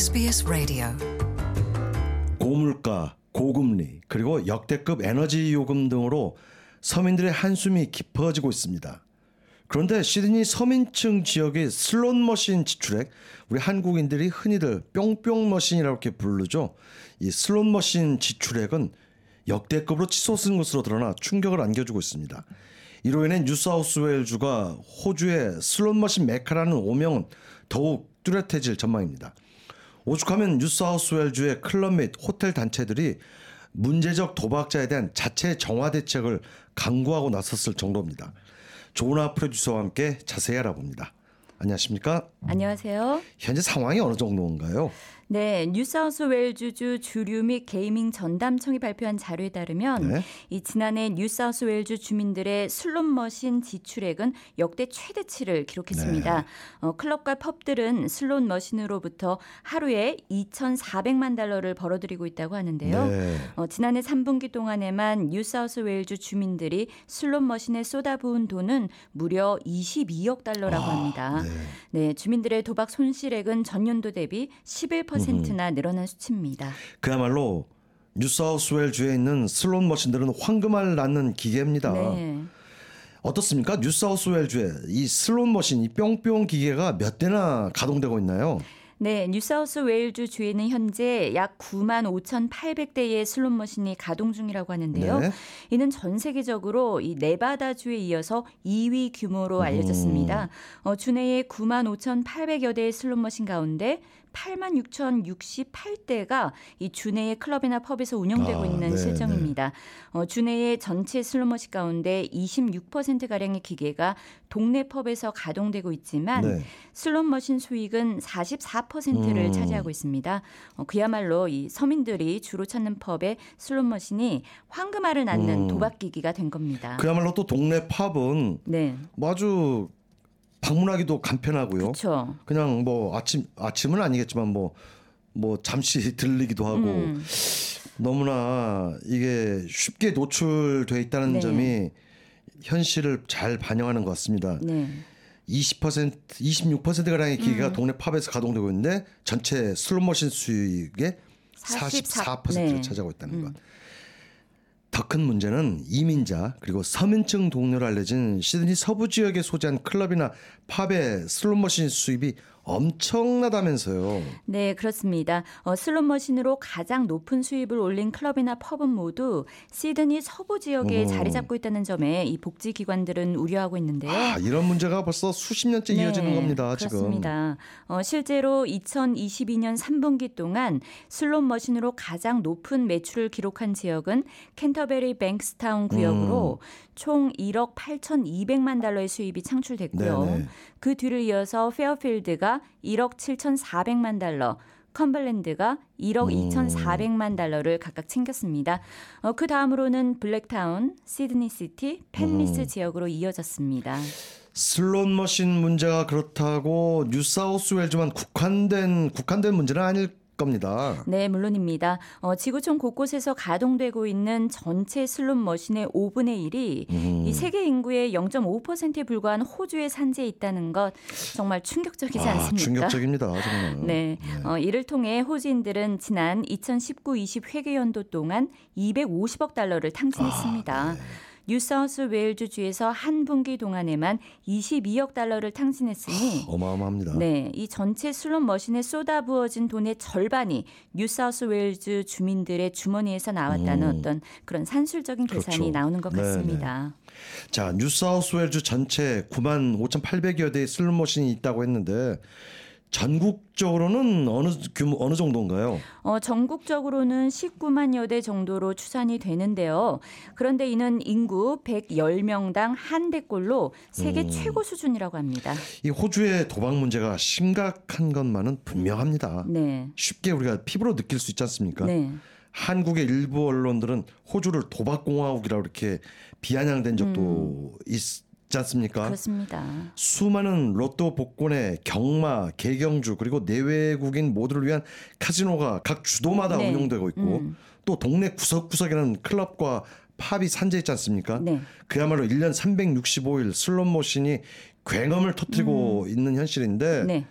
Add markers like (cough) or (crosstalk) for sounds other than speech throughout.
SBS Radio 고물가, 고금리, 그리고 역대급 에너지 요금 등으로 서민들의 한숨이 깊어지고 있습니다. 그런데 시드니 서민층 지역의 슬롯 머신 지출액, 우리 한국인들이 흔히들 뿅뿅 머신이라고 이렇게 부르죠. 이 슬롯 머신 지출액은 역대급으로 치솟은 것으로 드러나 충격을 안겨주고 있습니다. 이로 인해 뉴사우스웨일즈주가 호주의 슬롯 머신 메카라는 오명은 더욱 뚜렷해질 전망입니다. 오죽하면 뉴사우스웨일즈주의 클럽 및 호텔 단체들이 문제적 도박자에 대한 자체 정화 대책을 강구하고 나섰을 정도입니다. 조나 프로듀서와 함께 자세히 알아봅니다. 안녕하십니까? 안녕하세요. 현재 상황이 어느 정도인가요? 네, 뉴사우스웨일즈주 주류 및 게이밍 전담청이 발표한 자료에 따르면 네. 이 지난해 뉴사우스웨일즈주 주민들의 슬롯머신 지출액은 역대 최대치를 기록했습니다. 네. 어, 클럽과 펍들은 슬롯머신으로부터 하루에 2,400만 달러를 벌어들이고 있다고 하는데요. 네. 어, 지난해 3분기 동안에만 뉴사우스웨일즈주 주민들이 슬롯머신에 쏟아부은 돈은 무려 22억 달러라고 합니다. 네. 네, 주민들의 도박 손실액은 전년도 대비 11%나 늘어난 수치입니다. 그야말로 뉴사우스웨일즈 주에 있는 슬롯 머신들은 황금알 낳는 기계입니다. 네. 어떻습니까? 뉴사우스웨일즈 주에 이 슬롯 머신, 이 뿅뿅 기계가 몇 대나 가동되고 있나요? 네, 뉴사우스 웨일즈 주에는 현재 약 9만 5,800대의 슬롯 머신이 가동 중이라고 하는데요. 네. 이는 전 세계적으로 이 네바다 주에 이어서 2위 규모로 알려졌습니다. 어, 주내에 9만 5,800여 대의 슬롯 머신 가운데 8만 6,068대가 이 주내의 클럽이나 펍에서 운영되고 아, 있는 네, 실정입니다. 어, 주내의 전체 슬롯 머신 가운데 26% 가량의 기계가 동네 펍에서 가동되고 있지만 네. 슬롯 머신 수익은 44%를 음. 차지하고 있습니다. 어, 그야말로 이 서민들이 주로 찾는 펍의 슬롯 머신이 황금알을 낳는 음. 도박 기기가 된 겁니다. 그야말로 또 동네 펍은 네. 뭐 아주 방문하기도 간편하고요. 그렇죠. 그냥 뭐 아침 아침은 아니겠지만 뭐뭐 잠시 (laughs) 들리기도 하고 음. 너무나 이게 쉽게 노출돼 있다는 네. 점이 현실을 잘 반영하는 것 같습니다. 네. 20% 26%가량의 기계가 동네 팝에서 가동되고 있는데 전체 슬롯머신 수익의 44% 44%를 네. 차지하고 있다는 것. 더 큰 문제는 이민자 그리고 서민층 동료로 알려진 시드니 서부 지역에 소재한 클럽이나 팝의 슬롯머신 수입이 엄청나다면서요. 네, 그렇습니다. 어, 슬롯 머신으로 가장 높은 수입을 올린 클럽이나 펍은 모두 시드니 서부 지역에 음. 자리 잡고 있다는 점에 이 복지 기관들은 우려하고 있는데요. 아, 이런 문제가 벌써 수십 년째 이어지는 겁니다. 지금. 네, 그렇습니다. 어, 실제로 2022년 3분기 동안 슬롯 머신으로 가장 높은 매출을 기록한 지역은 캔터베리 뱅크스타운 구역으로 음. 총 1억 8,200만 달러의 수입이 창출됐고요. 네네. 그 뒤를 이어서 페어필드가 1억 7,400만 달러, 컴벌랜드가 1억 음. 2,400만 달러를 각각 챙겼습니다. 어, 그 다음으로는 블랙타운, 시드니시티, 펜리스 음. 지역으로 이어졌습니다. 슬롯 머신 문제가 그렇다고 뉴사우스웨일즈만 국한된 국한된 문제는 아닐 겁니다. 네, 물론입니다. 어, 지구촌 곳곳에서 가동되고 있는 전체 슬롯 머신의 5분의 1이 음. 이 세계 인구의 0.5%에 불과한 호주에 산재해 있다는 것 정말 충격적이지 아, 않습니까? 충격적입니다. 정말. 네. 어, 이를 통해 호주인들은 지난 2019-20 회계연도 동안 250억 달러를 탕진했습니다. 아, 네. 뉴사우스 웨일즈 주에서 한 분기 동안에만 22억 달러를 탕진했으니 어마어마합니다. 네, 이 전체 슬롯 머신에 쏟아부어진 돈의 절반이 뉴사우스 웨일즈 주민들의 주머니에서 나왔다는 음. 어떤 그런 산술적인 계산이 그렇죠. 나오는 것 네네. 같습니다. 자, 뉴사우스 웨일즈 전체 9만 5,800여 대의 슬롯 머신이 있다고 했는데 전국적으로는 어느 규모 어느 정도인가요? 어, 전국적으로는 19만 여 대 정도로 추산이 되는데요. 그런데 이는 인구 110명당 한 대꼴로 세계 음. 최고 수준이라고 합니다. 이 호주의 도박 문제가 심각한 것만은 분명합니다. 네. 쉽게 우리가 피부로 느낄 수 있지 않습니까? 네. 한국의 일부 언론들은 호주를 도박 공화국이라고 이렇게 비아냥댄 적도 있지 않습니까? 음. 그렇습니다. 수많은 로또 복권에 경마, 개경주 그리고 내외국인 모두를 위한 카지노가 각 주도마다 네. 운영되고 있고 음. 또 동네 구석구석에는 클럽과 펍이 산재해 있지 않습니까? 네. 그야말로 1년 365일 슬롯 머신이 굉음을 터뜨리고 있는 현실인데 네.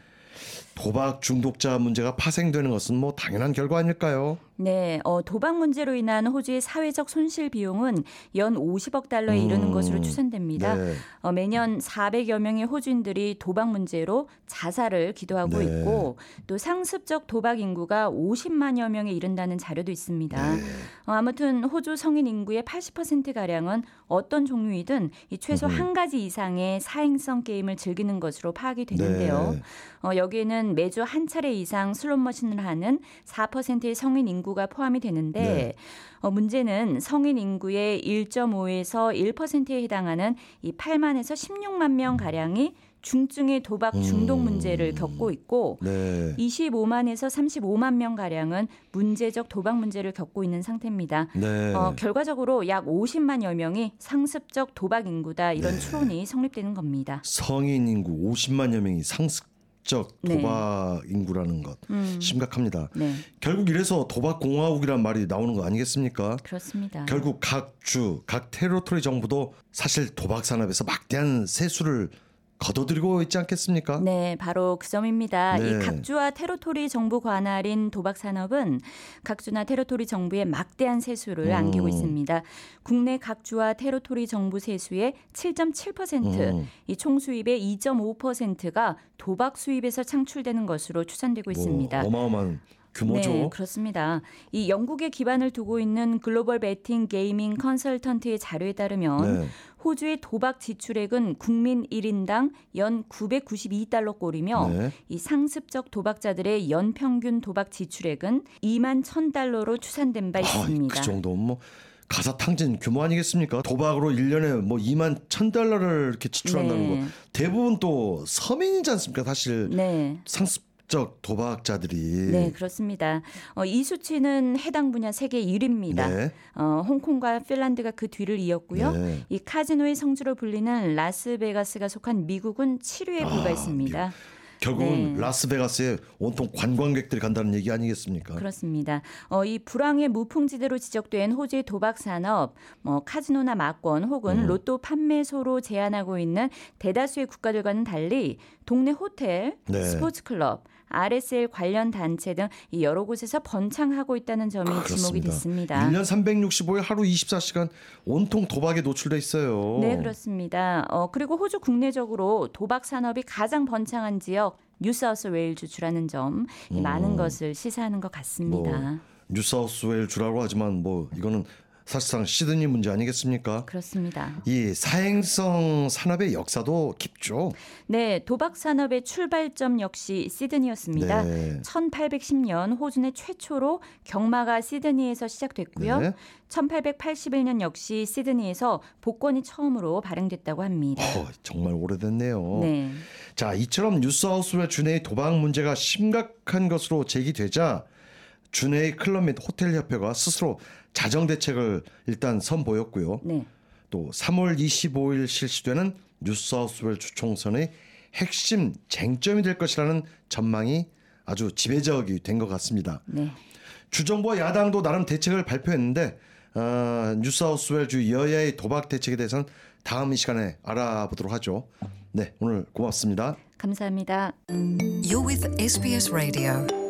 도박 중독자 문제가 파생되는 것은 뭐 당연한 결과 아닐까요? 네, 어, 도박 문제로 인한 호주의 사회적 손실 비용은 연 50억 달러에 이르는 음, 것으로 추산됩니다. 네. 어, 매년 400여 명의 호주인들이 도박 문제로 자살을 기도하고 네. 있고 또 상습적 도박 인구가 50만여 명에 이른다는 자료도 있습니다. 네. 어, 아무튼 호주 성인 인구의 80% 가량은 어떤 종류이든 이 최소 한 가지 이상의 사행성 게임을 즐기는 것으로 파악이 되는데요. 네. 어, 여기에는 매주 한 차례 이상 슬롯 머신을 하는 4%의 성인 인구 가 포함이 되는데 네. 어, 문제는 성인 인구의 1.5에서 1%에 해당하는 이 8만에서 16만 명 가량이 중증의 도박 중독 음. 문제를 겪고 있고 네. 25만에서 35만 명 가량은 문제적 도박 문제를 겪고 있는 상태입니다. 네. 어, 결과적으로 약 50만여 명이 상습적 도박 인구다 이런 네. 추론이 성립되는 겁니다. 성인 인구 50만여 명이 상습 적 네. 도박 인구라는 것 음, 심각합니다. 네, 결국 이래서 도박 공화국이란 말이 나오는 거 아니겠습니까? 그렇습니다. 결국 각 주, 각 테리토리 정부도 사실 도박 산업에서 막대한 세수를 거둬들이고 있지 않겠습니까? 네, 바로 그 점입니다. 네. 이 각주와 테리토리 정부 관할인 도박 산업은 각주나 테리토리 정부의 막대한 세수를 음. 안기고 있습니다. 국내 각주와 territory 정부 세수의 7.7%, 음. 이 총 수입의 2.5%가 도박 수입에서 창출되는 것으로 추산되고 있습니다. 뭐 어마어마한 규모죠. 네, 그렇습니다. 이 영국에 기반을 두고 있는 글로벌 베팅 gaming 컨설턴트의 자료에 따르면 네. 호주의 도박 지출액은 국민 1인당 연 992달러 꼴이며 네. 이 상습적 도박자들의 연 평균 도박 지출액은 2만 1,000달러로 추산된 바 아, 있습니다. 그 정도면 뭐 가사탕진 규모 아니겠습니까? 도박으로 1년에 뭐 2만 1,000달러를 이렇게 지출한다는 네. 거. 대부분 또 서민이지 않습니까? 사실 네. 상습 적 도박자들이. 네, 그렇습니다. 어, 이 수치는 해당 분야 세계 1위입니다. 네. 어, 홍콩과 핀란드가 그 뒤를 이었고요. 네. 이 카지노의 성지로 불리는 라스베가스가 속한 미국은 7위에 아, 불과했습니다. 결국은 네. 라스베가스에 온통 관광객들이 간다는 얘기 아니겠습니까? 그렇습니다. 어, 이 불황의 무풍지대로 지적된 호주의 도박 산업, 뭐 카지노나 막권 혹은 음. 로또 판매소로 제한하고 있는 대다수의 국가들과는 달리 동네 호텔, 네. 스포츠 클럽, RSL 관련 단체 등이 여러 곳에서 번창하고 있다는 점이 지목이 됐습니다. 1년 365일 하루 24시간 온통 도박에 노출돼 있어요. 네, 그렇습니다. 어, 그리고 호주 국내적으로 도박 산업이 가장 번창한 지역 뉴사우스 웨일즈 주라는 점, 이 많은 것을 시사하는 것 같습니다. 음. 뭐 뉴사우스웨일 주라고 하지만 뭐 이거는 사실상 시드니 문제 아니겠습니까? 그렇습니다. 이 사행성 산업의 역사도 깊죠. 네, 도박 산업의 출발점 역시 시드니였습니다. 네. 1810년 호주 내 최초로 경마가 시드니에서 시작됐고요. 네. 1881년 역시 시드니에서 복권이 처음으로 발행됐다고 합니다. 어, 정말 오래됐네요. 네. 자, 이처럼 뉴사우스웨일 주내의 도박 문제가 심각한 것으로 제기되자 주내의 클럽 및 호텔 협회가 스스로 자정 대책을 일단 선보였고요. 네. 또 3월 25일 실시되는 뉴사우스웨일 주총선의 핵심 쟁점이 될 것이라는 전망이 아주 지배적이 된 것 같습니다. 네. 주정부와 야당도 나름 대책을 발표했는데 어, 뉴사우스웨일 주 여야의 도박 대책에 대해서는 다음 이 시간에 알아보도록 하죠. 네, 오늘 고맙습니다. 감사합니다. You're with SBS Radio.